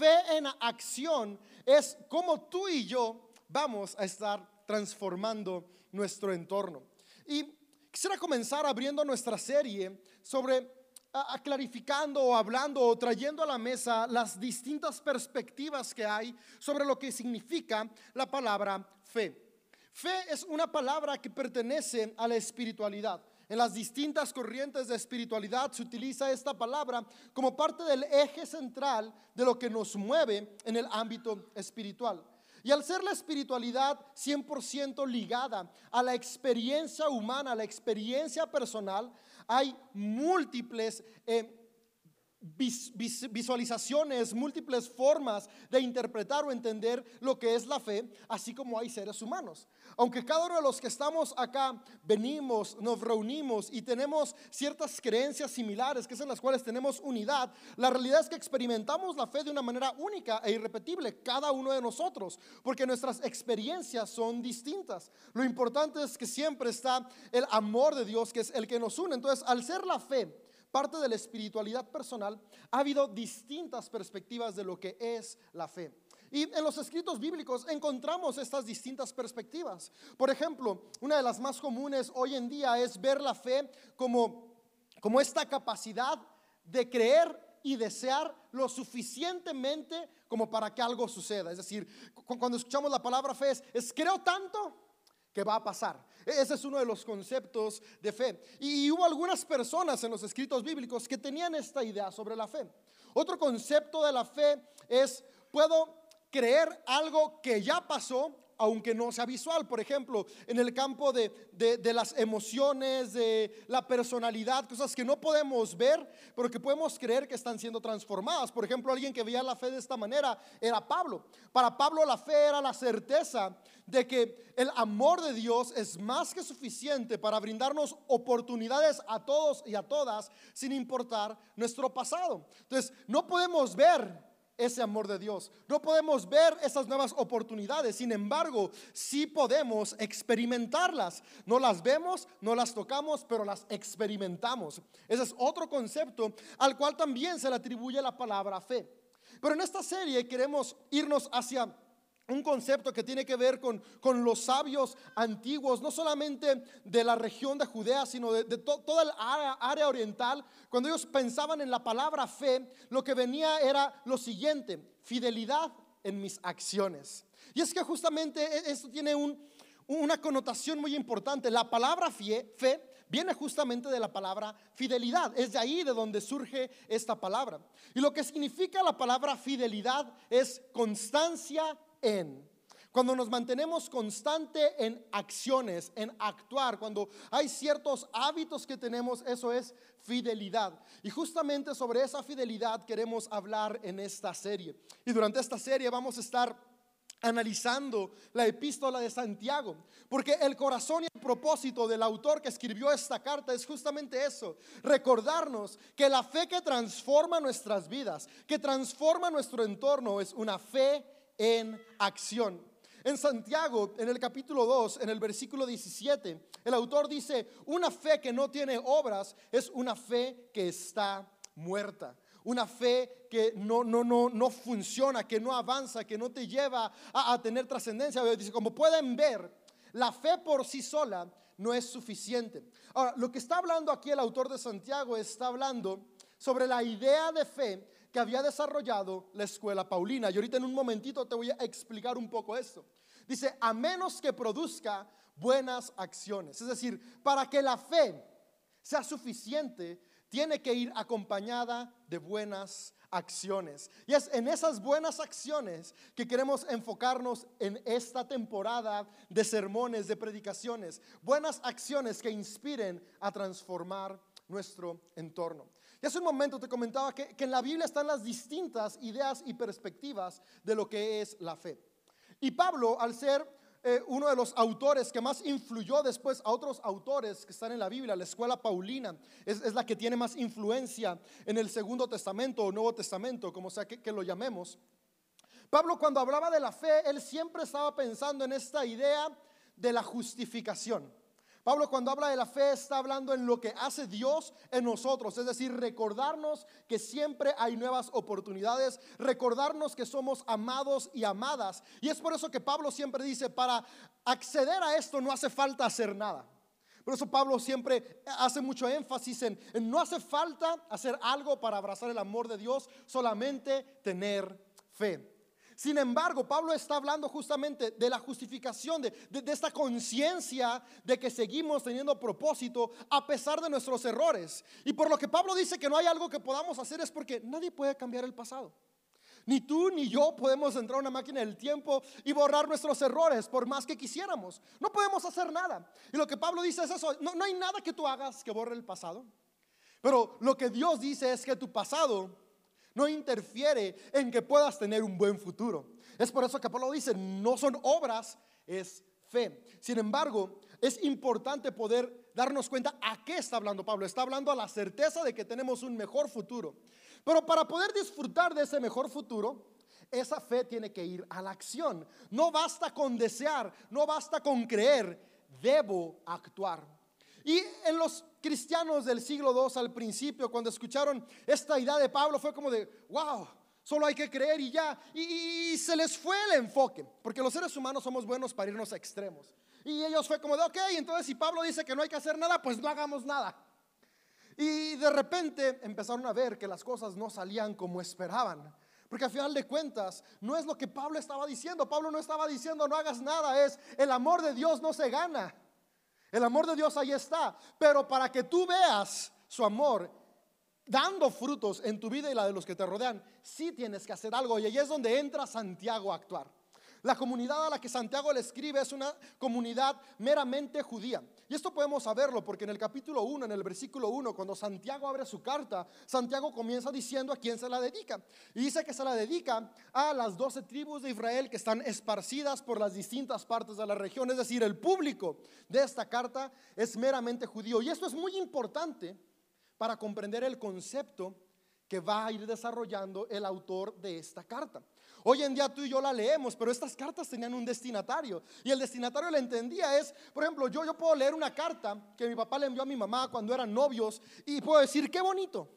fe en acción es como tú y yo vamos a estar transformando nuestro entorno. Y quisiera comenzar abriendo nuestra serie sobre clarificando o hablando o trayendo a la mesa las distintas perspectivas que hay sobre lo que significa la palabra fe. Fe es una palabra que pertenece a la espiritualidad. En las distintas corrientes de espiritualidad se utiliza esta palabra como parte del eje central de lo que nos mueve en el ámbito espiritual. Y al ser la espiritualidad 100% ligada a la experiencia humana, a la experiencia personal, hay múltiples eh, visualizaciones, múltiples formas de interpretar o entender lo que es la fe, así como hay seres humanos. Aunque cada uno de los que estamos acá venimos, nos reunimos y tenemos ciertas creencias similares, que es en las cuales tenemos unidad, la realidad es que experimentamos la fe de una manera única e irrepetible, cada uno de nosotros, porque nuestras experiencias son distintas. Lo importante es que siempre está el amor de Dios, que es el que nos une. Entonces, al ser la fe, parte de la espiritualidad personal, ha habido distintas perspectivas de lo que es la fe. Y en los escritos bíblicos encontramos estas distintas perspectivas. Por ejemplo, una de las más comunes hoy en día es ver la fe como, como esta capacidad de creer y desear lo suficientemente como para que algo suceda. Es decir, cuando escuchamos la palabra fe es, es creo tanto que va a pasar. E-, ese es uno de los conceptos de fe. Y hubo algunas personas en los escritos bíblicos que tenían esta idea sobre la fe. Otro concepto de la fe es, puedo creer algo que ya pasó aunque no sea visual. Por ejemplo, en el campo de, las emociones, de la personalidad, cosas que no podemos ver, pero que podemos creer que están siendo transformadas. Por ejemplo, alguien que veía la fe de esta manera era Pablo. Para Pablo la fe era la certeza de que el amor de Dios es más que suficiente para brindarnos oportunidades a todos y a todas sin importar nuestro pasado. Entonces, no podemos ver ese amor de Dios. No podemos ver esas nuevas oportunidades, sin embargo, sí podemos experimentarlas. No las vemos, no las tocamos, pero las experimentamos. Ese es otro concepto al cual también se le atribuye la palabra fe. Pero en esta serie queremos irnos hacia un concepto que tiene que ver con, con los sabios antiguos, no solamente de la región de Judea, sino de, toda el área, oriental. Cuando ellos pensaban en la palabra fe, lo que venía era lo siguiente, fidelidad en mis acciones. Y es que justamente e, esto tiene un, una connotación muy importante. La palabra fe viene justamente de la palabra fidelidad. Es de ahí de donde surge esta palabra. Y lo que significa la palabra fidelidad es constancia en. Cuando nos mantenemos constante en acciones, en actuar, cuando hay ciertos hábitos que tenemos, eso es fidelidad. Y justamente sobre esa fidelidad queremos hablar en esta serie. Y durante esta serie vamos a estar analizando la epístola de Santiago, porque el corazón y el propósito del autor que escribió esta carta es justamente eso, recordarnos que la fe que transforma nuestras vidas, que transforma nuestro entorno, es una fe en acción. En Santiago, en el capítulo 2, en el versículo 17, el autor dice, una fe que no tiene obras es una fe que está muerta. Una fe que no, no, no, no funciona, que no avanza, que no te lleva a, a tener trascendencia. Dice, como pueden ver, la fe por sí sola no es suficiente. Ahora, lo que está hablando aquí el autor de Santiago está hablando sobre la idea de fe que había desarrollado la escuela Paulina. Y ahorita en un momentito te voy a explicar un poco esto. Dice, a menos que produzca buenas acciones. Es decir, para que la fe sea suficiente, tiene que ir acompañada de buenas acciones. Y es en esas buenas acciones que queremos enfocarnos en esta temporada de sermones, de predicaciones. Buenas acciones que inspiren a transformar nuestro entorno. Y hace un momento te comentaba que, en la Biblia están las distintas ideas y perspectivas de lo que es la fe. Y Pablo, al ser eh, uno de los autores que más influyó después a otros autores que están en la Biblia, la escuela paulina, es, la que tiene más influencia en el Segundo Testamento o Nuevo Testamento, como sea que, que lo llamemos. Pablo cuando hablaba de la fe, él siempre estaba pensando en esta idea de la justificación. Pablo cuando habla de la fe está hablando en lo que hace Dios en nosotros, es decir, recordarnos que siempre hay nuevas oportunidades, recordarnos que somos amados y amadas. Y es por eso que Pablo siempre dice, para acceder a esto no hace falta hacer nada. Por eso Pablo siempre hace mucho énfasis en, no hace falta hacer algo para abrazar el amor de Dios, solamente tener fe. Sin embargo, Pablo está hablando justamente de la justificación, de, esta conciencia de que seguimos teniendo propósito a pesar de nuestros errores. Y por lo que Pablo dice que no hay algo que podamos hacer es porque nadie puede cambiar el pasado. Ni tú ni yo podemos entrar a una máquina del tiempo y borrar nuestros errores por más que quisiéramos. No podemos hacer nada. Y lo que Pablo dice es eso, no, no hay nada que tú hagas que borre el pasado. Pero lo que Dios dice es que tu pasado no interfiere en que puedas tener un buen futuro. Es por eso que Pablo dice, no son obras, es fe. Sin embargo, es importante poder darnos cuenta a qué está hablando Pablo. Está hablando a la certeza de que tenemos un mejor futuro. Pero para poder disfrutar de ese mejor futuro, esa fe tiene que ir a la acción. No basta con desear, no basta con creer, debo actuar. Y en los cristianos del siglo II al principio, cuando escucharon esta idea de Pablo, fue como de, wow, solo hay que creer y ya. Y, se les fue el enfoque, porque los seres humanos somos buenos para irnos a extremos. Y ellos fue como de, ok, entonces si Pablo dice que no hay que hacer nada, pues no hagamos nada. Y de repente empezaron a ver que las cosas no salían como esperaban. Porque al final de cuentas, no es lo que Pablo estaba diciendo. Pablo no estaba diciendo no hagas nada, es el amor de Dios no se gana. El amor de Dios ahí está. Pero para que tú veas su amor dando frutos en tu vida y la de los que te rodean, sí tienes que hacer algo. Y ahí es donde entra Santiago a actuar. La comunidad a la que Santiago le escribe es una comunidad meramente judía. Y esto podemos saberlo porque en el capítulo 1, en el versículo 1, cuando Santiago abre su carta, Santiago comienza diciendo a quién se la dedica. Y dice que se la dedica a las doce tribus de Israel que están esparcidas por las distintas partes de la región. Es decir, el público de esta carta es meramente judío. Y esto es muy importante para comprender el concepto que va a ir desarrollando el autor de esta carta. Hoy en día tú y yo la leemos, pero estas cartas tenían un destinatario. Y el destinatario le entendía es, por ejemplo, yo, yo puedo leer una carta que mi papá le envió a mi mamá cuando eran novios y puedo decir, qué bonito.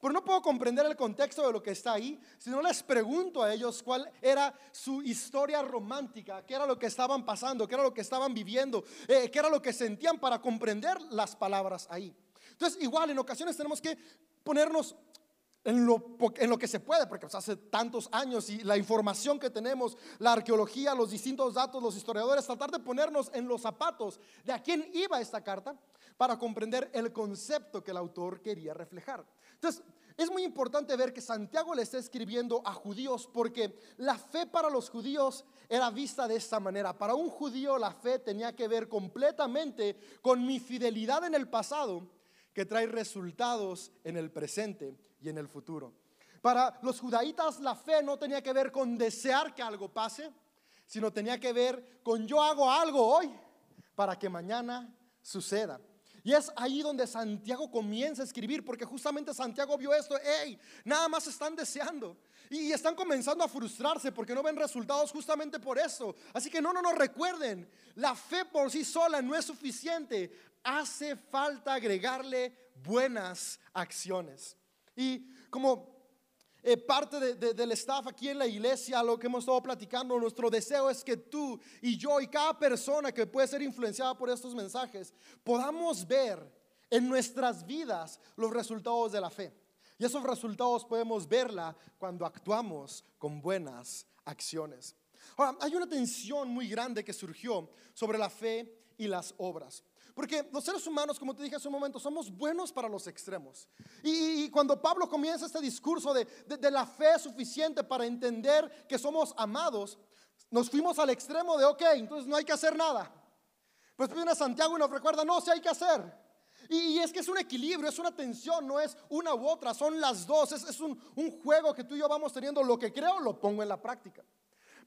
Pero no puedo comprender el contexto de lo que está ahí si no les pregunto a ellos cuál era su historia romántica, qué era lo que estaban pasando, qué era lo que estaban viviendo, eh, qué era lo que sentían para comprender las palabras ahí. Entonces, igual en ocasiones tenemos que ponernos en lo, que se puede, porque pues, hace tantos años y la información que tenemos, la arqueología, los distintos datos, los historiadores, tratar de ponernos en los zapatos de a quién iba esta carta para comprender el concepto que el autor quería reflejar. Entonces, es muy importante ver que Santiago le está escribiendo a judíos porque la fe para los judíos era vista de esta manera. Para un judío la fe tenía que ver completamente con mi fidelidad en el pasado que trae resultados en el presente y en el futuro. Para los judaítas la fe no tenía que ver con desear que algo pase, sino tenía que ver con yo hago algo hoy para que mañana suceda. Y es ahí donde Santiago comienza a escribir, porque justamente Santiago vio esto, hey, nada más están deseando. Y están comenzando a frustrarse porque no ven resultados justamente por eso. Así que no, no, no recuerden, la fe por sí sola no es suficiente. Hace falta agregarle buenas acciones. Y como eh, parte del staff aquí en la iglesia, lo que hemos estado platicando, nuestro deseo es que tú y yo y cada persona que puede ser influenciada por estos mensajes podamos ver en nuestras vidas los resultados de la fe. Y esos resultados podemos verla cuando actuamos con buenas acciones. Ahora, hay una tensión muy grande que surgió sobre la fe y las obras. Porque los seres humanos, como te dije hace un momento, somos buenos para los extremos. Y, cuando Pablo comienza este discurso de, la fe suficiente para entender que somos amados, nos fuimos al extremo de, ok, entonces no hay que hacer nada. Pues viene Santiago y nos recuerda, no, sí hay que hacer. Y, es que es un equilibrio, es una tensión, no es una u otra, son las dos. Es, un, un juego que tú y yo vamos teniendo. Lo que creo lo pongo en la práctica.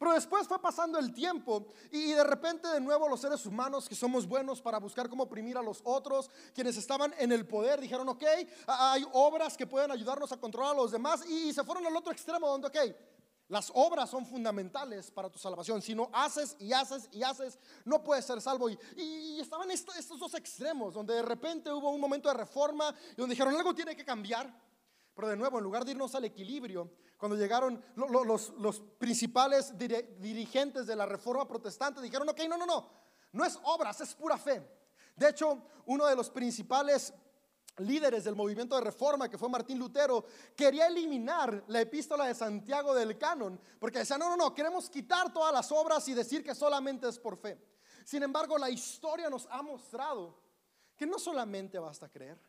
Pero después fue pasando el tiempo y de repente de nuevo los seres humanos que somos buenos para buscar cómo oprimir a los otros, quienes estaban en el poder, dijeron, ok, hay obras que pueden ayudarnos a controlar a los demás y se fueron al otro extremo donde, ok, Las obras son fundamentales para tu salvación. Si no haces y haces y haces, no puedes ser salvo. Y, y estaban estos, estos dos extremos, donde de repente hubo un momento de reforma y donde dijeron algo tiene que cambiar. Pero de nuevo, en lugar de irnos al equilibrio, cuando llegaron los, principales dirigentes de la reforma protestante, dijeron, ok, no, no, no, no es obras, es pura fe. De hecho, uno de los principales líderes del movimiento de reforma, que fue Martín Lutero, quería eliminar la epístola de Santiago del canon, porque decía, no, no, no, queremos quitar todas las obras y decir que solamente es por fe. Sin embargo, la historia nos ha mostrado que no solamente basta creer,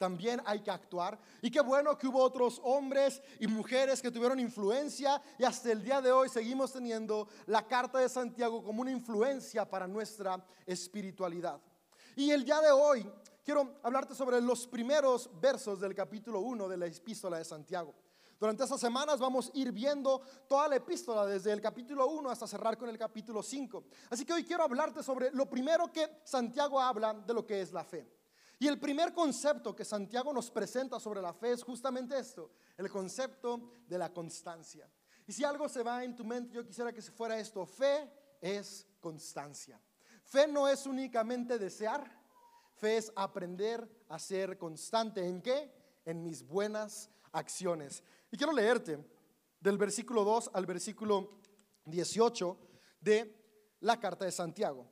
también hay que actuar. Y qué bueno que hubo otros hombres y mujeres que tuvieron influencia y hasta el día de hoy seguimos teniendo la carta de Santiago como una influencia para nuestra espiritualidad. Y el día de hoy quiero hablarte sobre los primeros versos del capítulo 1 de la epístola de Santiago. Durante estas semanas vamos a ir viendo toda la epístola desde el capítulo 1 hasta cerrar con el capítulo 5. Así que hoy quiero hablarte sobre lo primero que Santiago habla de lo que es la fe. Y el primer concepto que Santiago nos presenta sobre la fe es justamente esto, el concepto de la constancia. Y si algo se va en tu mente, yo quisiera que se fuera esto, fe es constancia. Fe no es únicamente desear, fe es aprender a ser constante. ¿En qué? En mis buenas acciones. Y quiero leerte del versículo 2 al versículo 18 de la carta de Santiago.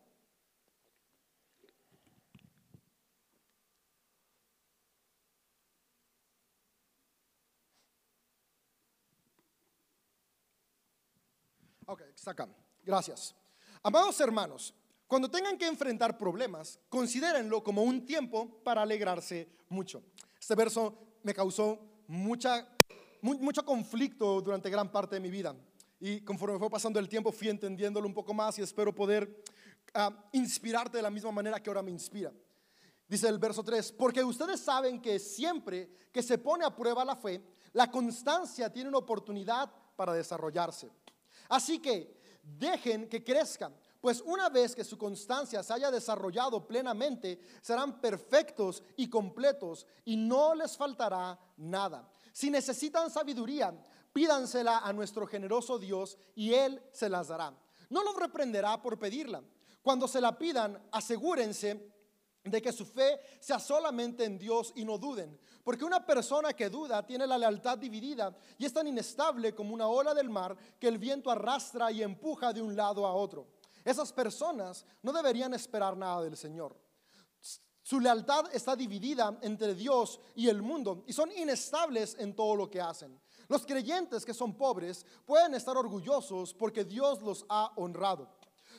Ok, está acá. Gracias. Amados hermanos, cuando tengan que enfrentar problemas, considérenlo como un tiempo para alegrarse mucho. Este verso me causó mucha, mucho conflicto durante gran parte de mi vida. Y conforme fue pasando el tiempo, fui entendiéndolo un poco más y espero poder ah, inspirarte de la misma manera que ahora me inspira. Dice el verso 3, porque ustedes saben que siempre que se pone a prueba la fe, la constancia tiene una oportunidad para desarrollarse. Así que dejen que crezcan, pues una vez que su constancia se haya desarrollado plenamente, serán perfectos y completos y no les faltará nada. Si necesitan sabiduría, pídansela a nuestro generoso Dios y Él se las dará. No los reprenderá por pedirla. Cuando se la pidan, asegúrense de que su fe sea solamente en Dios y no duden. Porque una persona que duda tiene la lealtad dividida y es tan inestable como una ola del mar que el viento arrastra y empuja de un lado a otro. Esas personas no deberían esperar nada del Señor. Su lealtad está dividida entre Dios y el mundo y son inestables en todo lo que hacen. Los creyentes que son pobres pueden estar orgullosos porque Dios los ha honrado.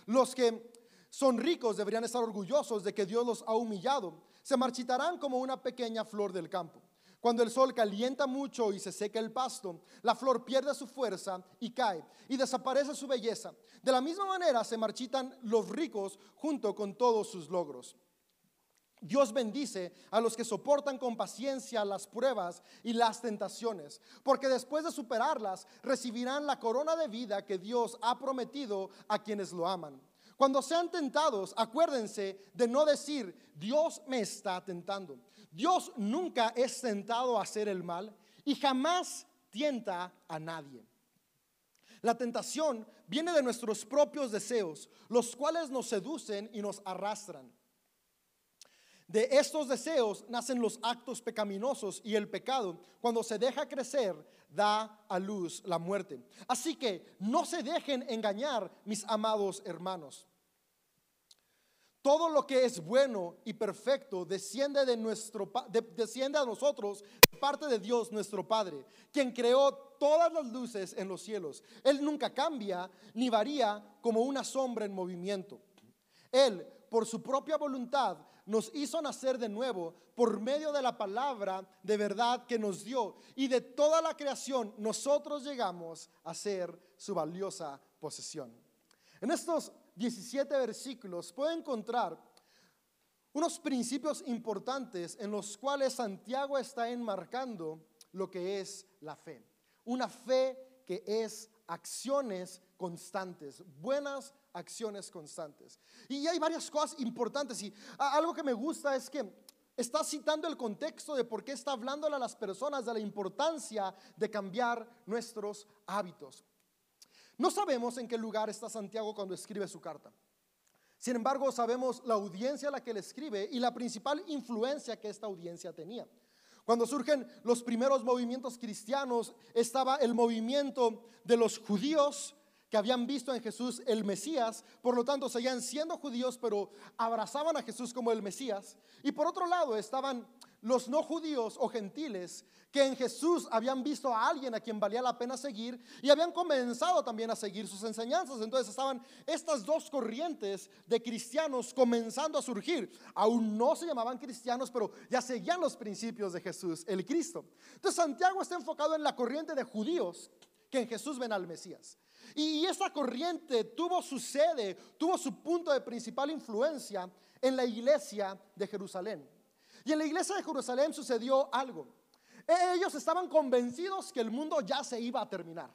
Los que son ricos, deberían estar orgullosos de que Dios los ha humillado. Se marchitarán como una pequeña flor del campo. Cuando el sol calienta mucho y se seca el pasto, la flor pierde su fuerza y cae y desaparece su belleza. De la misma manera se marchitan los ricos junto con todos sus logros. Dios bendice a los que soportan con paciencia las pruebas y las tentaciones, porque después de superarlas recibirán la corona de vida que Dios ha prometido a quienes lo aman. Cuando sean tentados, acuérdense de no decir, Dios me está tentando. Dios nunca es tentado a hacer el mal y jamás tienta a nadie. La tentación viene de nuestros propios deseos, los cuales nos seducen y nos arrastran. De estos deseos nacen los actos pecaminosos y el pecado, cuando se deja crecer, da a luz la muerte. Así que no se dejen engañar, mis amados hermanos. Todo lo que es bueno y perfecto desciende de nuestro desciende a nosotros de parte de Dios nuestro Padre, quien creó todas las luces en los cielos. Él nunca cambia ni varía como una sombra en movimiento. Él, por su propia voluntad, nos hizo nacer de nuevo por medio de la palabra de verdad que nos dio. Y de toda la creación nosotros llegamos a ser su valiosa posesión. En estos 17 versículos puede encontrar unos principios importantes en los cuales Santiago está enmarcando lo que es la fe. Una fe que es acciones constantes, buenas acciones constantes. Y hay varias cosas importantes y algo que me gusta es que está citando el contexto de por qué está hablándole a las personas de la importancia de cambiar nuestros hábitos. No sabemos en qué lugar está Santiago cuando escribe su carta. Sin embargo, sabemos la audiencia a la que le escribe y la principal influencia que esta audiencia tenía. Cuando surgen los primeros movimientos cristianos, estaba el movimiento de los judíos que habían visto en Jesús el Mesías, por lo tanto seguían siendo judíos, pero abrazaban a Jesús como el Mesías. Y por otro lado estaban los no judíos o gentiles que en Jesús habían visto a alguien a quien valía la pena seguir y habían comenzado también a seguir sus enseñanzas. Entonces estaban estas dos corrientes de cristianos comenzando a surgir. Aún no se llamaban cristianos, pero ya seguían los principios de Jesús, el Cristo. Entonces Santiago está enfocado en la corriente de judíos que en Jesús ven al Mesías. Y esa corriente tuvo su sede, tuvo su punto de principal influencia en la iglesia de Jerusalén. Y en la iglesia de Jerusalén sucedió algo. Ellos estaban convencidos que el mundo ya se iba a terminar.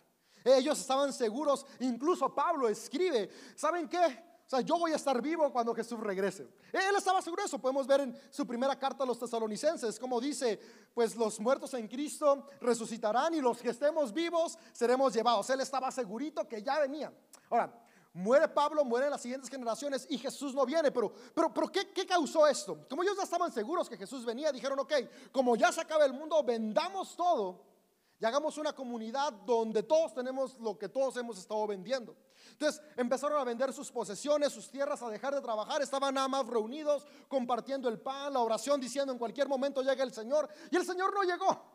Ellos estaban seguros, incluso Pablo escribe, ¿saben qué? O sea, yo voy a estar vivo cuando Jesús regrese. Él estaba seguro de eso. Podemos ver en su primera carta a los tesalonicenses, como dice, pues los muertos en Cristo resucitarán y los que estemos vivos seremos llevados. Él estaba segurito que ya venía. Ahora, muere Pablo, mueren las siguientes generaciones y Jesús no viene. Pero, pero, pero ¿qué, ¿qué, causó esto? Como ellos ya estaban seguros que Jesús venía, dijeron, ok, como ya se acaba el mundo, vendamos todo y hagamos una comunidad donde todos tenemos lo que todos hemos estado vendiendo. Entonces empezaron a vender sus posesiones, sus tierras, a dejar de trabajar. Estaban nada más reunidos, compartiendo el pan, la oración, diciendo en cualquier momento llega el Señor. Y el Señor no llegó.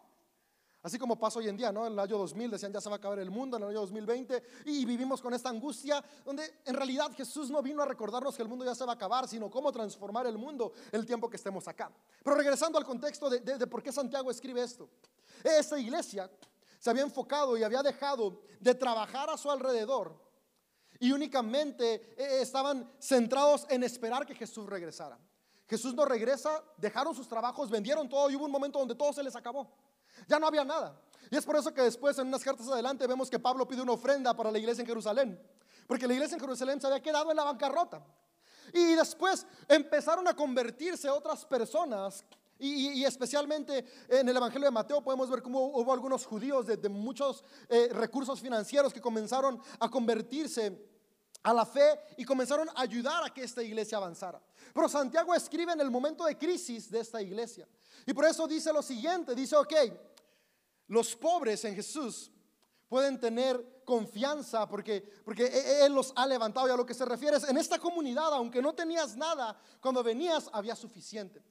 Así como pasa hoy en día, ¿no? En el año 2000 decían ya se va a acabar el mundo, en el año 2020, y vivimos con esta angustia donde en realidad Jesús no vino a recordarnos que el mundo ya se va a acabar, sino cómo transformar el mundo el tiempo que estemos acá. Pero regresando al contexto de, de por qué Santiago escribe esto. Esta iglesia se había enfocado y había dejado de trabajar a su alrededor y únicamente eh, estaban centrados en esperar que Jesús regresara. Jesús no regresa, dejaron sus trabajos, vendieron todo y hubo un momento donde todo se les acabó. Ya no había nada. Y es por eso que después en unas cartas adelante vemos que Pablo pide una ofrenda para la iglesia en Jerusalén. Porque la iglesia en Jerusalén se había quedado en la bancarrota. Y después empezaron a convertirse otras personas y, especialmente en el Evangelio de Mateo podemos ver cómo hubo algunos judíos de, muchos eh, recursos financieros que comenzaron a convertirse a la fe y comenzaron a ayudar a que esta iglesia avanzara. Pero Santiago escribe en el momento de crisis de esta iglesia. Y por eso dice lo siguiente, dice, ok, los pobres en Jesús pueden tener confianza porque, porque e, e, Él los ha levantado y a lo que se refiere es, en esta comunidad, aunque no tenías nada, cuando venías había suficiente.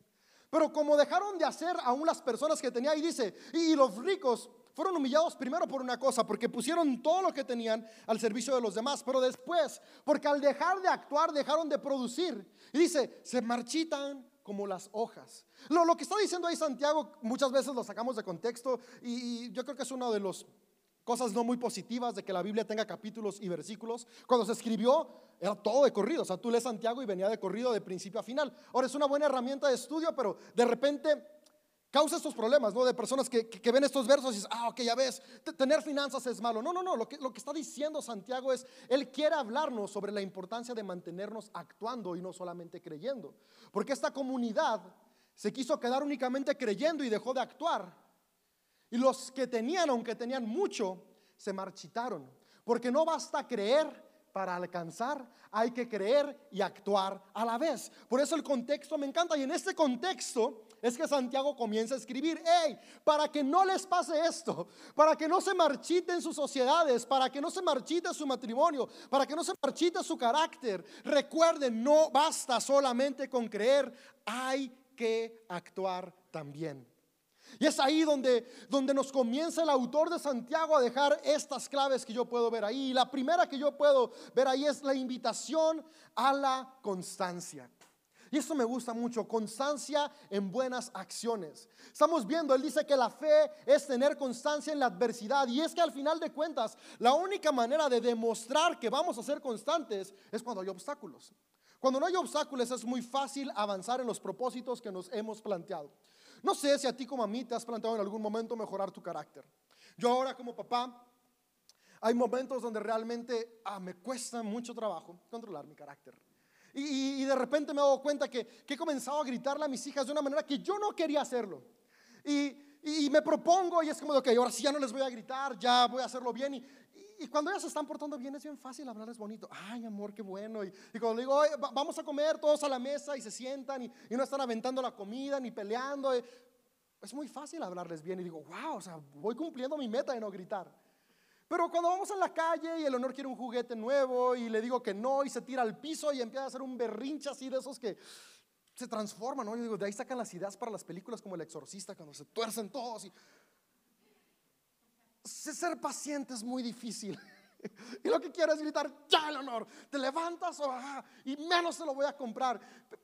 Pero como dejaron de hacer aún las personas que tenía, y dice, y los ricos fueron humillados primero por una cosa, porque pusieron todo lo que tenían al servicio de los demás, pero después, porque al dejar de actuar, dejaron de producir. Y dice, se marchitan como las hojas. Lo, lo que está diciendo ahí Santiago, muchas veces lo sacamos de contexto, y, y yo creo que es uno de los cosas no muy positivas de que la Biblia tenga capítulos y versículos. Cuando se escribió era todo de corrido, o sea, tú lees Santiago y venía de corrido de principio a final. Ahora es una buena herramienta de estudio, pero de repente causa estos problemas, ¿no? De personas que, ven estos versos y dicen, ah, ok, ya ves, tener finanzas es malo. No, no, no, lo que, lo que está diciendo Santiago es, él quiere hablarnos sobre la importancia de mantenernos actuando y no solamente creyendo. Porque esta comunidad se quiso quedar únicamente creyendo y dejó de actuar. Y los que tenían, aunque tenían mucho, se marchitaron. Porque no basta creer para alcanzar, hay que creer y actuar a la vez. Por eso el contexto me encanta. Y en este contexto es que Santiago comienza a escribir, hey, para que no les pase esto, para que no se marchiten sus sociedades, para que no se marchite su matrimonio, para que no se marchite su carácter, recuerden, no basta solamente con creer, hay que actuar también. Y es ahí donde, donde nos comienza el autor de Santiago a dejar estas claves que yo puedo ver ahí. Y la primera que yo puedo ver ahí es la invitación a la constancia. Y esto me gusta mucho, constancia en buenas acciones. Estamos viendo, él dice que la fe es tener constancia en la adversidad. Y es que al final de cuentas, la única manera de demostrar que vamos a ser constantes es cuando hay obstáculos. Cuando no hay obstáculos es muy fácil avanzar en los propósitos que nos hemos planteado. No sé si a ti como a mí te has planteado en algún momento mejorar tu carácter. Yo ahora como papá, hay momentos donde realmente ah, me cuesta mucho trabajo controlar mi carácter. Y, de repente me he dado cuenta que, he comenzado a gritarle a mis hijas de una manera que yo no quería hacerlo. Y, me propongo y es como de, ok, ahora sí ya no les voy a gritar, ya voy a hacerlo bien. Y, y cuando ellas se están portando bien es bien fácil hablarles bonito. Ay, amor, qué bueno. Y, cuando le digo, vamos a comer todos a la mesa y se sientan y, no están aventando la comida ni peleando. Eh, es muy fácil hablarles bien y digo, wow, o sea, voy cumpliendo mi meta de no gritar. Pero cuando vamos a la calle y el honor quiere un juguete nuevo y le digo que no y se tira al piso y empieza a hacer un berrinche así de esos que se transforman, ¿no? Yo digo, de ahí sacan las ideas para las películas como El Exorcista, cuando se tuercen todos y... Ser paciente es muy difícil. Y lo que quiero es gritar, ya el honor, te levantas y menos se lo voy a comprar.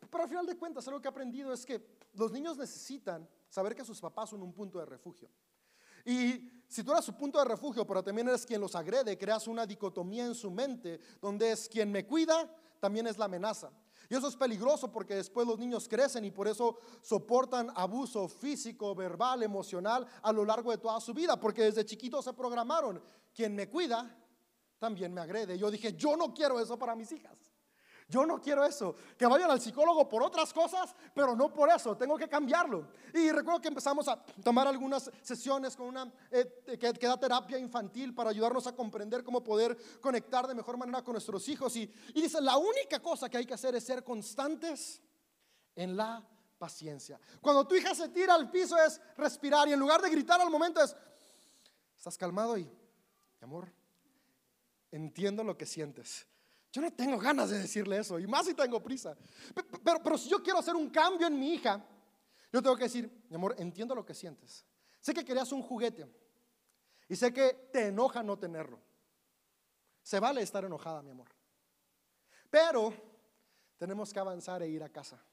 Pero al final de cuentas, algo que he aprendido es que los niños necesitan saber que sus papás son un punto de refugio. Y si tú eres su punto de refugio, pero también eres quien los agrede, creas una dicotomía en su mente, donde es quien me cuida, también es la amenaza. Y eso es peligroso porque después los niños crecen y por eso soportan abuso físico, verbal, emocional a lo largo de toda su vida, porque desde chiquitos se programaron, quien me cuida, también me agrede. Yo dije, yo no quiero eso para mis hijas. Yo no quiero eso. Que vayan al psicólogo por otras cosas, pero no por eso. Tengo que cambiarlo. Y recuerdo que empezamos a tomar algunas sesiones con una eh, que, da terapia infantil para ayudarnos a comprender cómo poder conectar de mejor manera con nuestros hijos. Y, y dice, la única cosa que hay que hacer es ser constantes en la paciencia. Cuando tu hija se tira al piso es respirar y en lugar de gritar al momento es, estás calmado y, amor, entiendo lo que sientes. Yo no tengo ganas de decirle eso, y más si tengo prisa. Pero, pero, si yo quiero hacer un cambio en mi hija, yo tengo que decir, mi amor, entiendo lo que sientes. Sé que querías un juguete y sé que te enoja no tenerlo. Se vale estar enojada, mi amor. Pero tenemos que avanzar e ir a casa.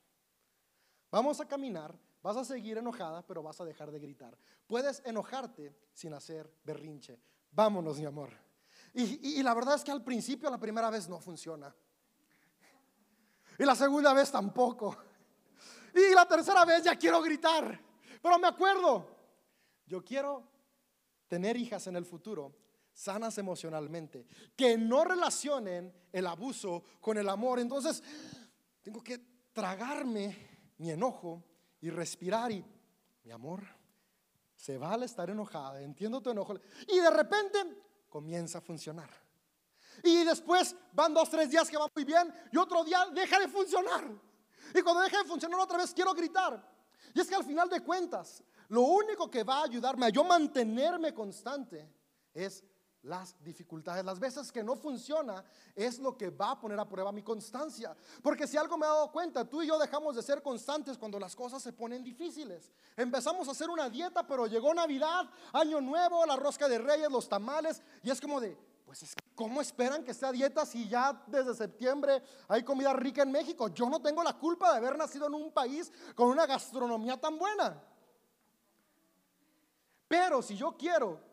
Vamos a caminar, vas a seguir enojada, pero vas a dejar de gritar. Puedes enojarte sin hacer berrinche. Vámonos, mi amor. Y, la verdad es que al principio, la primera vez no funciona. Y la segunda vez tampoco. Y la tercera vez ya quiero gritar. Pero me acuerdo, yo quiero tener hijas en el futuro sanas emocionalmente, que no relacionen el abuso con el amor. Entonces, tengo que tragarme mi enojo y respirar y, mi amor, se vale estar enojada, entiendo tu enojo. Y de repente comienza a funcionar. Y después van dos, tres días que va muy bien y otro día deja de funcionar. Y cuando deja de funcionar otra vez quiero gritar. Y es que al final de cuentas, lo único que va a ayudarme a yo mantenerme constante es las dificultades, las veces que no funciona, es lo que va a poner a prueba mi constancia. Porque si algo me he dado cuenta, tú y yo dejamos de ser constantes cuando las cosas se ponen difíciles. Empezamos a hacer una dieta, pero llegó Navidad, Año Nuevo, la rosca de reyes, los tamales, y es como de, pues es ¿cómo esperan que sea dieta si ya desde septiembre hay comida rica en México? Yo no tengo la culpa de haber nacido en un país con una gastronomía tan buena. Pero si yo quiero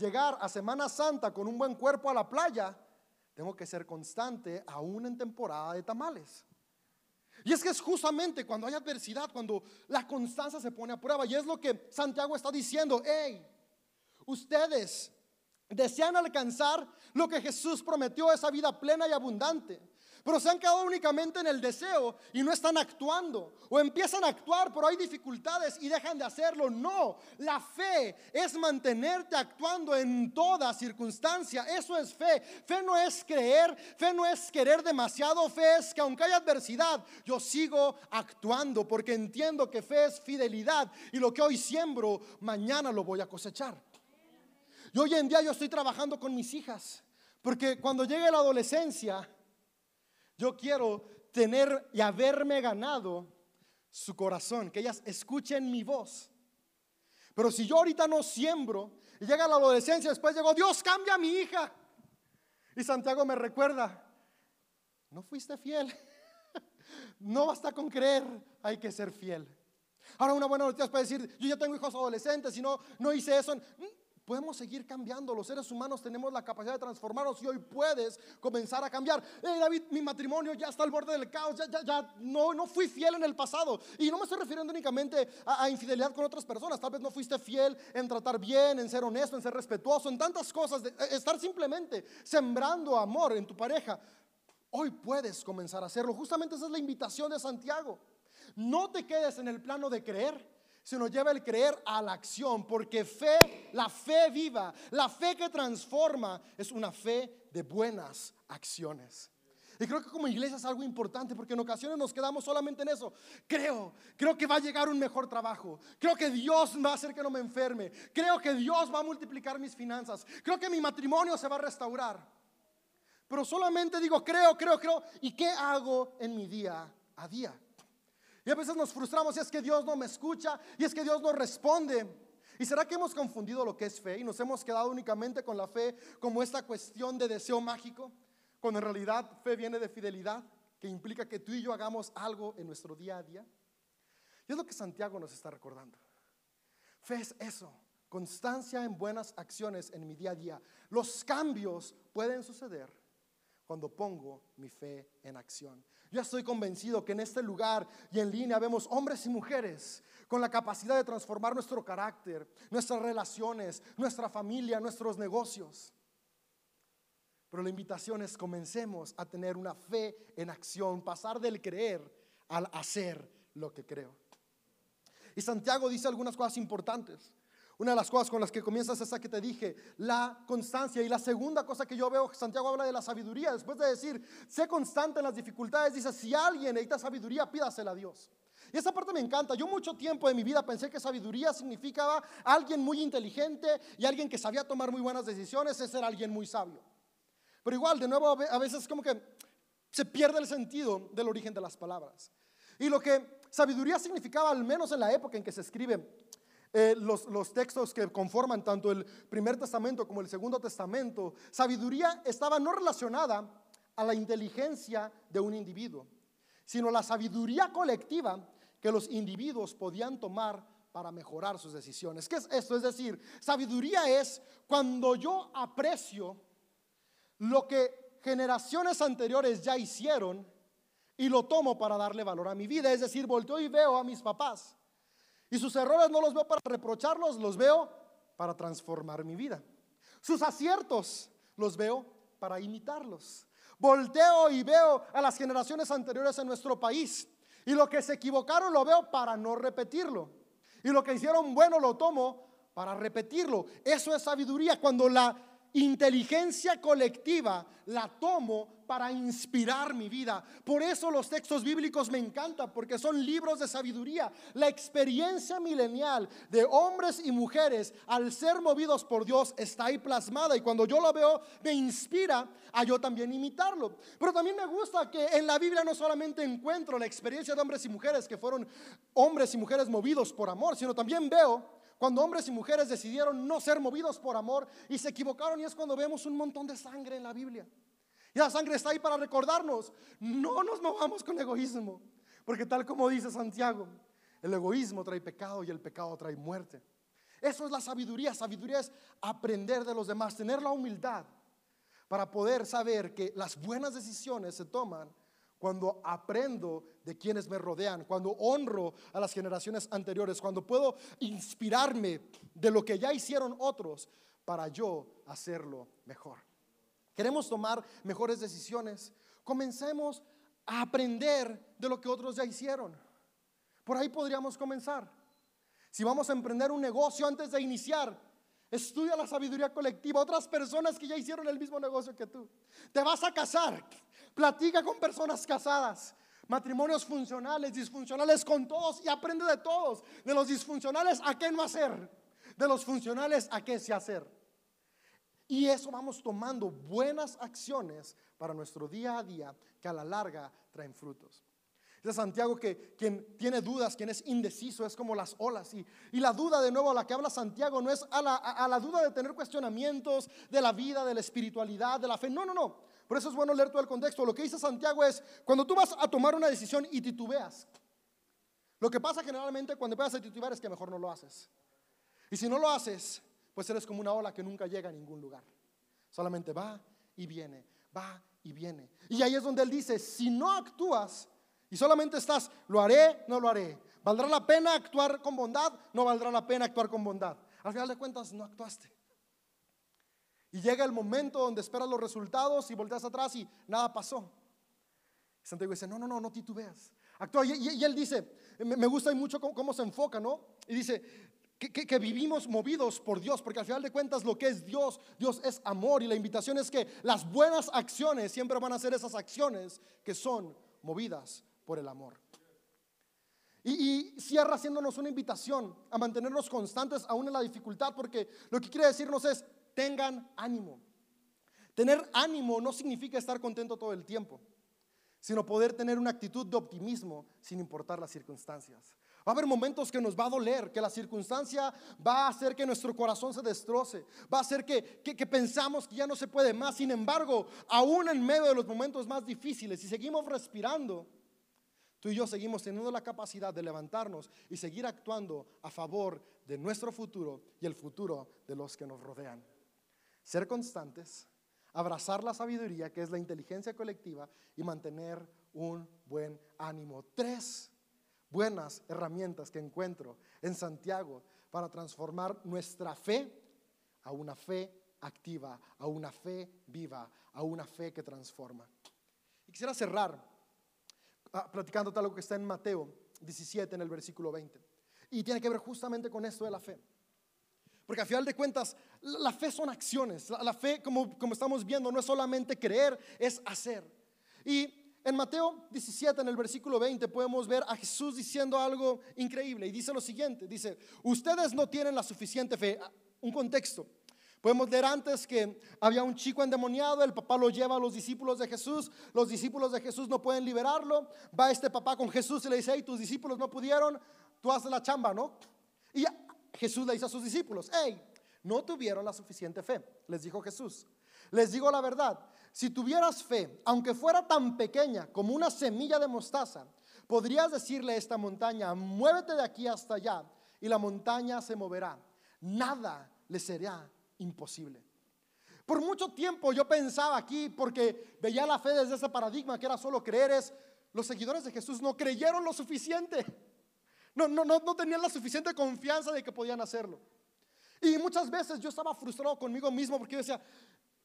llegar a Semana Santa con un buen cuerpo a la playa, tengo que ser constante aún en temporada de tamales. Y es que es justamente cuando hay adversidad, cuando la constancia se pone a prueba. Y es lo que Santiago está diciendo, hey, ustedes desean alcanzar lo que Jesús prometió, esa vida plena y abundante. Pero se han quedado únicamente en el deseo y no están actuando. O empiezan a actuar, pero hay dificultades y dejan de hacerlo. No, la fe es mantenerte actuando en toda circunstancia. Eso es fe. Fe no es creer, fe no es querer demasiado. Fe es que aunque haya adversidad, yo sigo actuando porque entiendo que fe es fidelidad. Y lo que hoy siembro, mañana lo voy a cosechar. Y hoy en día yo estoy trabajando con mis hijas. Porque cuando llegue la adolescencia, yo quiero tener y haberme ganado su corazón, que ellas escuchen mi voz. Pero si yo ahorita no siembro y llega la adolescencia, después llegó, Dios cambia a mi hija. Y Santiago me recuerda, no fuiste fiel. No basta con creer, hay que ser fiel. Ahora una buena noticia es para decir, yo ya tengo hijos adolescentes y no, no hice eso. Podemos seguir cambiando. Los seres humanos tenemos la capacidad de transformarnos y hoy puedes comenzar a cambiar. David, mi matrimonio ya está al borde del caos. Ya, ya, ya no, no fui fiel en el pasado. Y no me estoy refiriendo únicamente a, a, infidelidad con otras personas. Tal vez no fuiste fiel en tratar bien, en ser honesto, en ser respetuoso, en tantas cosas. De, e, estar simplemente sembrando amor en tu pareja. Hoy puedes comenzar a hacerlo. Justamente esa es la invitación de Santiago. No te quedes en el plano de creer sino lleva el creer a la acción, porque fe, la fe viva, la fe que transforma, es una fe de buenas acciones. Y creo que como iglesia es algo importante porque en ocasiones nos quedamos solamente en eso. Creo, creo que va a llegar un mejor trabajo. Creo que Dios va a hacer que no me enferme. Creo que Dios va a multiplicar mis finanzas. Creo que mi matrimonio se va a restaurar. Pero solamente digo, creo, creo, creo. ¿Y qué hago en mi día a día? Y a veces nos frustramos y es que Dios no me escucha y es que Dios no responde. ¿Y será que hemos confundido lo que es fe y nos hemos quedado únicamente con la fe como esta cuestión de deseo mágico? Cuando en realidad fe viene de fidelidad, que implica que tú y yo hagamos algo en nuestro día a día. Y es lo que Santiago nos está recordando. Fe es eso, constancia en buenas acciones en mi día a día. Los cambios pueden suceder cuando pongo mi fe en acción. Yo estoy convencido que en este lugar y en línea vemos hombres y mujeres con la capacidad de transformar nuestro carácter, nuestras relaciones, nuestra familia, nuestros negocios. Pero la invitación es comencemos a tener una fe en acción, pasar del creer al hacer lo que creo. Y Santiago dice algunas cosas importantes. Una de las cosas con las que comienzas es esa que te dije, la constancia. Y la segunda cosa que yo veo, Santiago habla de la sabiduría. Después de decir, sé constante en las dificultades, dice, si alguien necesita sabiduría, pídasela a Dios. Y esa parte me encanta. Yo mucho tiempo de mi vida pensé que sabiduría significaba alguien muy inteligente y alguien que sabía tomar muy buenas decisiones, ese era alguien muy sabio. Pero igual, de nuevo, a veces como que se pierde el sentido del origen de las palabras. Y lo que sabiduría significaba, al menos en la época en que se escriben eh, los, los, textos que conforman tanto el primer testamento como el segundo testamento, sabiduría estaba no relacionada a la inteligencia de un individuo, sino la sabiduría colectiva que los individuos podían tomar para mejorar sus decisiones. ¿Qué es esto? Es decir, sabiduría es cuando yo aprecio lo que generaciones anteriores ya hicieron y lo tomo para darle valor a mi vida. Es decir, volteo y veo a mis papás. Y sus errores no los veo para reprocharlos, los veo para transformar mi vida. Sus aciertos los veo para imitarlos. Volteo y veo a las generaciones anteriores en nuestro país. Y lo que se equivocaron lo veo para no repetirlo. Y lo que hicieron bueno lo tomo para repetirlo. Eso es sabiduría. Cuando la inteligencia colectiva la tomo para inspirar mi vida. Por eso los textos bíblicos me encantan, porque son libros de sabiduría. La experiencia milenial de hombres y mujeres al ser movidos por Dios está ahí plasmada y cuando yo lo veo me inspira a yo también imitarlo. Pero también me gusta que en la Biblia no solamente encuentro la experiencia de hombres y mujeres que fueron hombres y mujeres movidos por amor, sino también veo cuando hombres y mujeres decidieron no ser movidos por amor y se equivocaron y es cuando vemos un montón de sangre en la Biblia. Y la sangre está ahí para recordarnos, no nos movamos con egoísmo, porque tal como dice Santiago, el egoísmo trae pecado y el pecado trae muerte. Eso es la sabiduría. Sabiduría es aprender de los demás, tener la humildad para poder saber que las buenas decisiones se toman cuando aprendo de quienes me rodean, cuando honro a las generaciones anteriores, cuando puedo inspirarme de lo que ya hicieron otros para yo hacerlo mejor. Queremos tomar mejores decisiones. Comencemos a aprender de lo que otros ya hicieron. Por ahí podríamos comenzar. Si vamos a emprender un negocio antes de iniciar, estudia la sabiduría colectiva, otras personas que ya hicieron el mismo negocio que tú. Te vas a casar, Platica con personas casadas, matrimonios funcionales, disfuncionales con todos y aprende de todos. De los disfuncionales a qué no hacer, de los funcionales a qué se hacer. Y eso vamos tomando buenas acciones para nuestro día a día que a la larga traen frutos. Dice Santiago que quien tiene dudas, quien es indeciso, es como las olas. Y, y la duda, de nuevo, a la que habla Santiago, no es a la, a la duda de tener cuestionamientos de la vida, de la espiritualidad, de la fe. No, no, no. Por eso es bueno leer todo el contexto. Lo que dice Santiago es, cuando tú vas a tomar una decisión y titubeas, lo que pasa generalmente cuando empiezas a titubear es que mejor no lo haces. Y si no lo haces, pues eres como una ola que nunca llega a ningún lugar. Solamente va y viene, va y viene. Y ahí es donde él dice, si no actúas y solamente estás, lo haré, no lo haré. ¿Valdrá la pena actuar con bondad? No valdrá la pena actuar con bondad. Al final de cuentas, no actuaste. Y llega el momento donde esperas los resultados y volteas atrás y nada pasó. Santiago dice, no, no, no, no titubeas. Actúa. Y, él dice, me gusta mucho cómo, se enfoca, ¿no? Y dice, que, vivimos movidos por Dios, porque al final de cuentas lo que es Dios, Dios es amor y la invitación es que las buenas acciones siempre van a ser esas acciones que son movidas por el amor. Y, cierra haciéndonos una invitación a mantenernos constantes aún en la dificultad, porque lo que quiere decirnos es, tengan ánimo. Tener ánimo no significa estar contento todo el tiempo, sino poder tener una actitud de optimismo sin importar las circunstancias. Va a haber momentos que nos va a doler, que la circunstancia va a hacer que nuestro corazón se destroce, va a hacer que, que, pensamos que ya no se puede más. Sin embargo, aún en medio de los momentos más difíciles, si seguimos respirando, tú y yo seguimos teniendo la capacidad de levantarnos y seguir actuando a favor de nuestro futuro y el futuro de los que nos rodean. Ser constantes, abrazar la sabiduría, que es la inteligencia colectiva, y mantener un buen ánimo. Tres buenas herramientas que encuentro en Santiago para transformar nuestra fe a una fe activa, a una fe viva, a una fe que transforma. Y quisiera cerrar ah, platicando tal lo que está en Mateo 17 en el versículo 20. Y tiene que ver justamente con esto de la fe. Porque a final de cuentas, la fe son acciones. La, fe, como, como estamos viendo, no es solamente creer, es hacer. Y en Mateo 17, en el versículo 20, podemos ver a Jesús diciendo algo increíble. Y dice lo siguiente, dice, ustedes no tienen la suficiente fe. Ah, un contexto. Podemos leer antes que había un chico endemoniado, el papá lo lleva a los discípulos de Jesús, los discípulos de Jesús no pueden liberarlo, va este papá con Jesús y le dice, hey, tus discípulos no pudieron, tú haces la chamba, ¿no? Y Jesús le dice a sus discípulos, hey, no tuvieron la suficiente fe, les dijo Jesús. Les digo la verdad, si tuvieras fe, aunque fuera tan pequeña como una semilla de mostaza, podrías decirle a esta montaña, muévete de aquí hasta allá, y la montaña se moverá. Nada le será imposible. Por mucho tiempo yo pensaba aquí, porque veía la fe desde ese paradigma que era solo creer, los seguidores de Jesús no creyeron lo suficiente. No, no, no, no tenían la suficiente confianza de que podían hacerlo. Y muchas veces yo estaba frustrado conmigo mismo porque yo decía,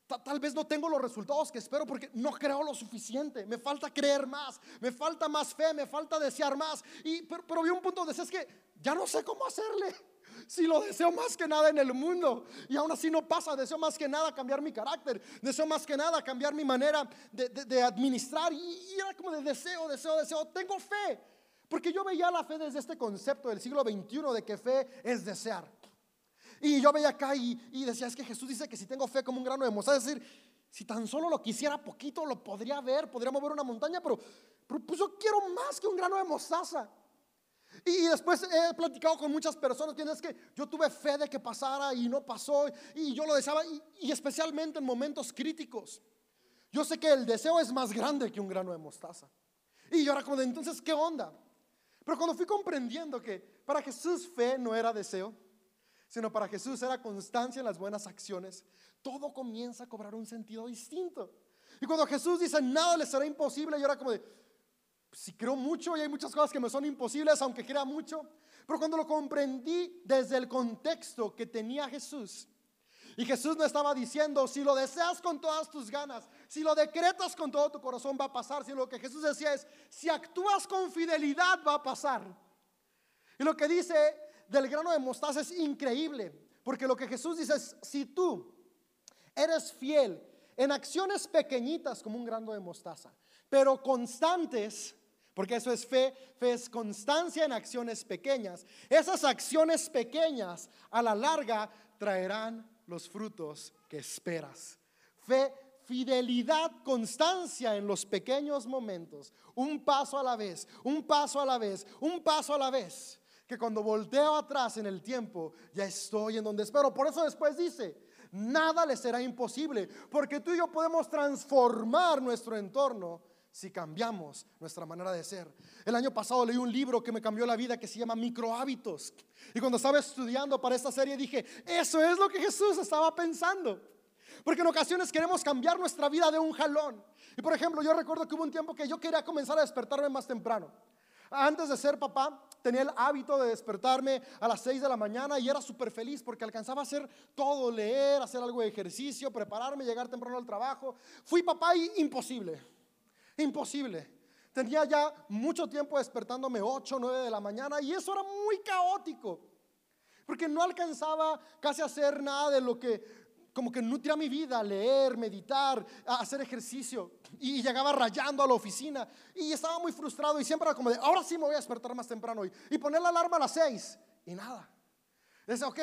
Tal vez no tengo los resultados que espero porque no creo lo suficiente. Me falta creer más, me falta más fe, me falta desear más. Y, pero, vi un punto de es que ya no sé cómo hacerle. Si lo deseo más que nada en el mundo y aún así no pasa, deseo más que nada cambiar mi carácter, deseo más que nada cambiar mi manera de, administrar. Y, y era como de deseo, deseo, deseo. Tengo fe. Porque yo veía la fe desde este concepto del siglo XXI de que fe es desear. Y yo veía acá y, decía, es que Jesús dice que si tengo fe como un grano de mostaza, es decir, si tan solo lo quisiera poquito, lo podría ver, podría mover una montaña, pero, pues yo quiero más que un grano de mostaza. Y después he platicado con muchas personas que es que yo tuve fe de que pasara y no pasó y yo lo deseaba y, especialmente en momentos críticos. Yo sé que el deseo es más grande que un grano de mostaza. Y yo era como de entonces, ¿qué onda? Pero cuando fui comprendiendo que para Jesús fe no era deseo, sino para Jesús era constancia en las buenas acciones, todo comienza a cobrar un sentido distinto. Y cuando Jesús dice, nada le será imposible, yo era como de, si creo mucho y hay muchas cosas que me son imposibles, aunque crea mucho, pero cuando lo comprendí desde el contexto que tenía Jesús, y Jesús no estaba diciendo, si lo deseas con todas tus ganas, si lo decretas con todo tu corazón va a pasar, sino lo que Jesús decía es, si actúas con fidelidad va a pasar. Y lo que dice del grano de mostaza es increíble, porque lo que Jesús dice es, si tú eres fiel en acciones pequeñitas como un grano de mostaza, pero constantes, porque eso es fe, fe es constancia en acciones pequeñas, esas acciones pequeñas a la larga traerán los frutos que esperas. Fe fidelidad, constancia en los pequeños momentos, un paso a la vez, un paso a la vez, un paso a la vez que cuando volteo atrás en el tiempo, ya estoy en donde espero. Por eso después dice, nada le será imposible, porque tú y yo podemos transformar nuestro entorno si cambiamos nuestra manera de ser. El año pasado leí un libro que me cambió la vida que se llama Microhábitos. Y cuando estaba estudiando para esta serie dije, eso es lo que Jesús estaba pensando. Porque en ocasiones queremos cambiar nuestra vida de un jalón. Y por ejemplo, yo recuerdo que hubo un tiempo que yo quería comenzar a despertarme más temprano. Antes de ser papá, tenía el hábito de despertarme a las 6 de la mañana y era súper feliz porque alcanzaba a hacer todo, leer, hacer algo de ejercicio, prepararme, llegar temprano al trabajo. Fui papá y imposible, imposible. tenía ya mucho tiempo despertándome 8, 9 de la mañana y eso era muy caótico. Porque no alcanzaba casi a hacer nada de lo que como que nutría mi vida, leer, meditar, hacer ejercicio. Y llegaba rayando a la oficina y estaba muy frustrado y siempre era como de, ahora sí me voy a despertar más temprano hoy. Y poner la alarma a las 6 y nada. Decía, ok,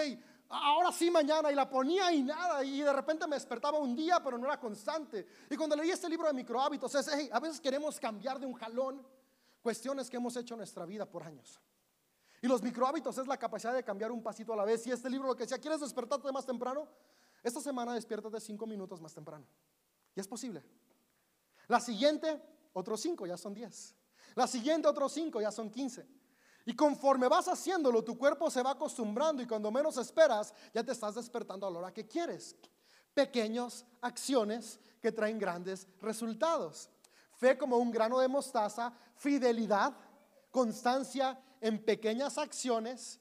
ahora sí mañana y la ponía y nada. Y de repente me despertaba un día, pero no era constante. Y cuando leí este libro de microhábitos, es, hey, a veces queremos cambiar de un jalón cuestiones que hemos hecho en nuestra vida por años. Y los microhábitos es la capacidad de cambiar un pasito a la vez. Y este libro lo que decía, ¿quieres despertarte más temprano? Esta semana despiértate cinco minutos más temprano. Y es posible. La siguiente, otros cinco, ya son diez. La siguiente, otros cinco, ya son quince. Y conforme vas haciéndolo, tu cuerpo se va acostumbrando y cuando menos esperas, ya te estás despertando a la hora que quieres. Pequeñas acciones que traen grandes resultados. Fe como un grano de mostaza, fidelidad, constancia en pequeñas acciones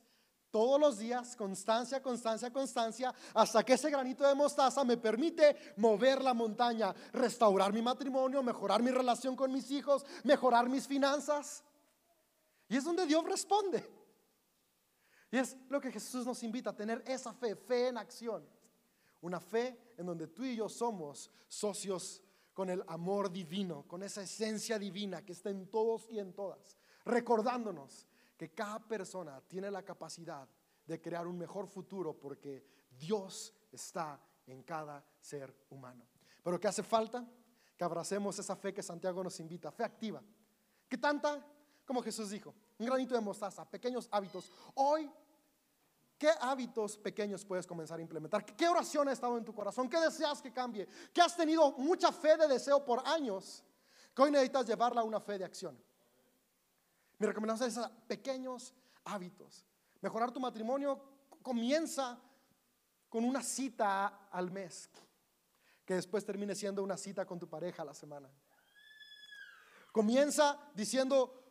todos los días, constancia, constancia, constancia, hasta que ese granito de mostaza me permite mover la montaña, restaurar mi matrimonio, mejorar mi relación con mis hijos, mejorar mis finanzas. Y es donde Dios responde. Y es lo que Jesús nos invita a tener esa fe, fe en acción. Una fe en donde tú y yo somos socios con el amor divino, con esa esencia divina que está en todos y en todas, recordándonos que cada persona tiene la capacidad de crear un mejor futuro porque Dios está en cada ser humano. Pero ¿qué hace falta? Que abracemos esa fe que Santiago nos invita, fe activa. ¿Qué tanta? Como Jesús dijo, un granito de mostaza, pequeños hábitos. Hoy, ¿qué hábitos pequeños puedes comenzar a implementar? ¿Qué oración ha estado en tu corazón? ¿Qué deseas que cambie? ¿Qué has tenido mucha fe de deseo por años? Que hoy necesitas llevarla a una fe de acción. Mi recomendación es pequeños hábitos. Mejorar tu matrimonio comienza con una cita al mes, que después termine siendo una cita con tu pareja a la semana. Comienza diciendo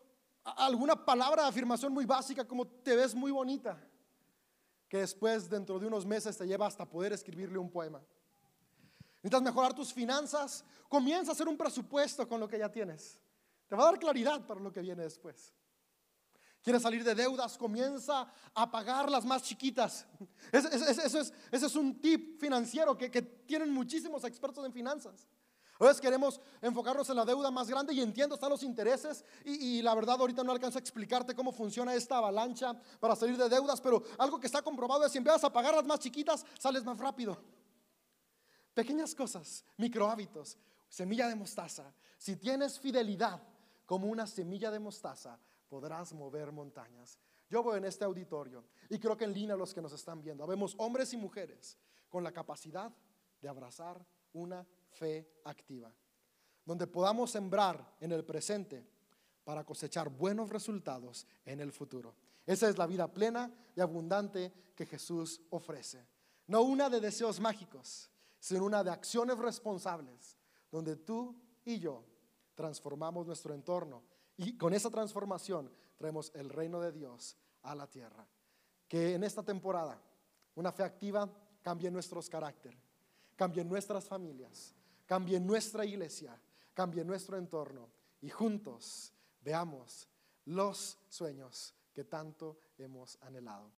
alguna palabra de afirmación muy básica como te ves muy bonita, que después dentro de unos meses te lleva hasta poder escribirle un poema. Necesitas mejorar tus finanzas, comienza a hacer un presupuesto con lo que ya tienes. Te va a dar claridad para lo que viene después. Quieres salir de deudas, comienza a pagar las más chiquitas. Ese, es, un tip financiero que, tienen muchísimos expertos en finanzas. A veces queremos enfocarnos en la deuda más grande y entiendo, están los intereses y, la verdad ahorita no alcanzo a explicarte cómo funciona esta avalancha para salir de deudas, pero algo que está comprobado es si empiezas a pagar las más chiquitas, sales más rápido. Pequeñas cosas, microhábitos, semilla de mostaza. Si tienes fidelidad como una semilla de mostaza, podrás mover montañas. Yo voy en este auditorio y creo que en línea los que nos están viendo, vemos hombres y mujeres con la capacidad de abrazar una fe activa, donde podamos sembrar en el presente para cosechar buenos resultados en el futuro. Esa es la vida plena y abundante que Jesús ofrece. No una de deseos mágicos, sino una de acciones responsables, donde tú y yo transformamos nuestro entorno y con esa transformación traemos el reino de Dios a la tierra. Que en esta temporada una fe activa cambie nuestros carácter, cambie nuestras familias, cambie nuestra iglesia, cambie nuestro entorno y juntos veamos los sueños que tanto hemos anhelado.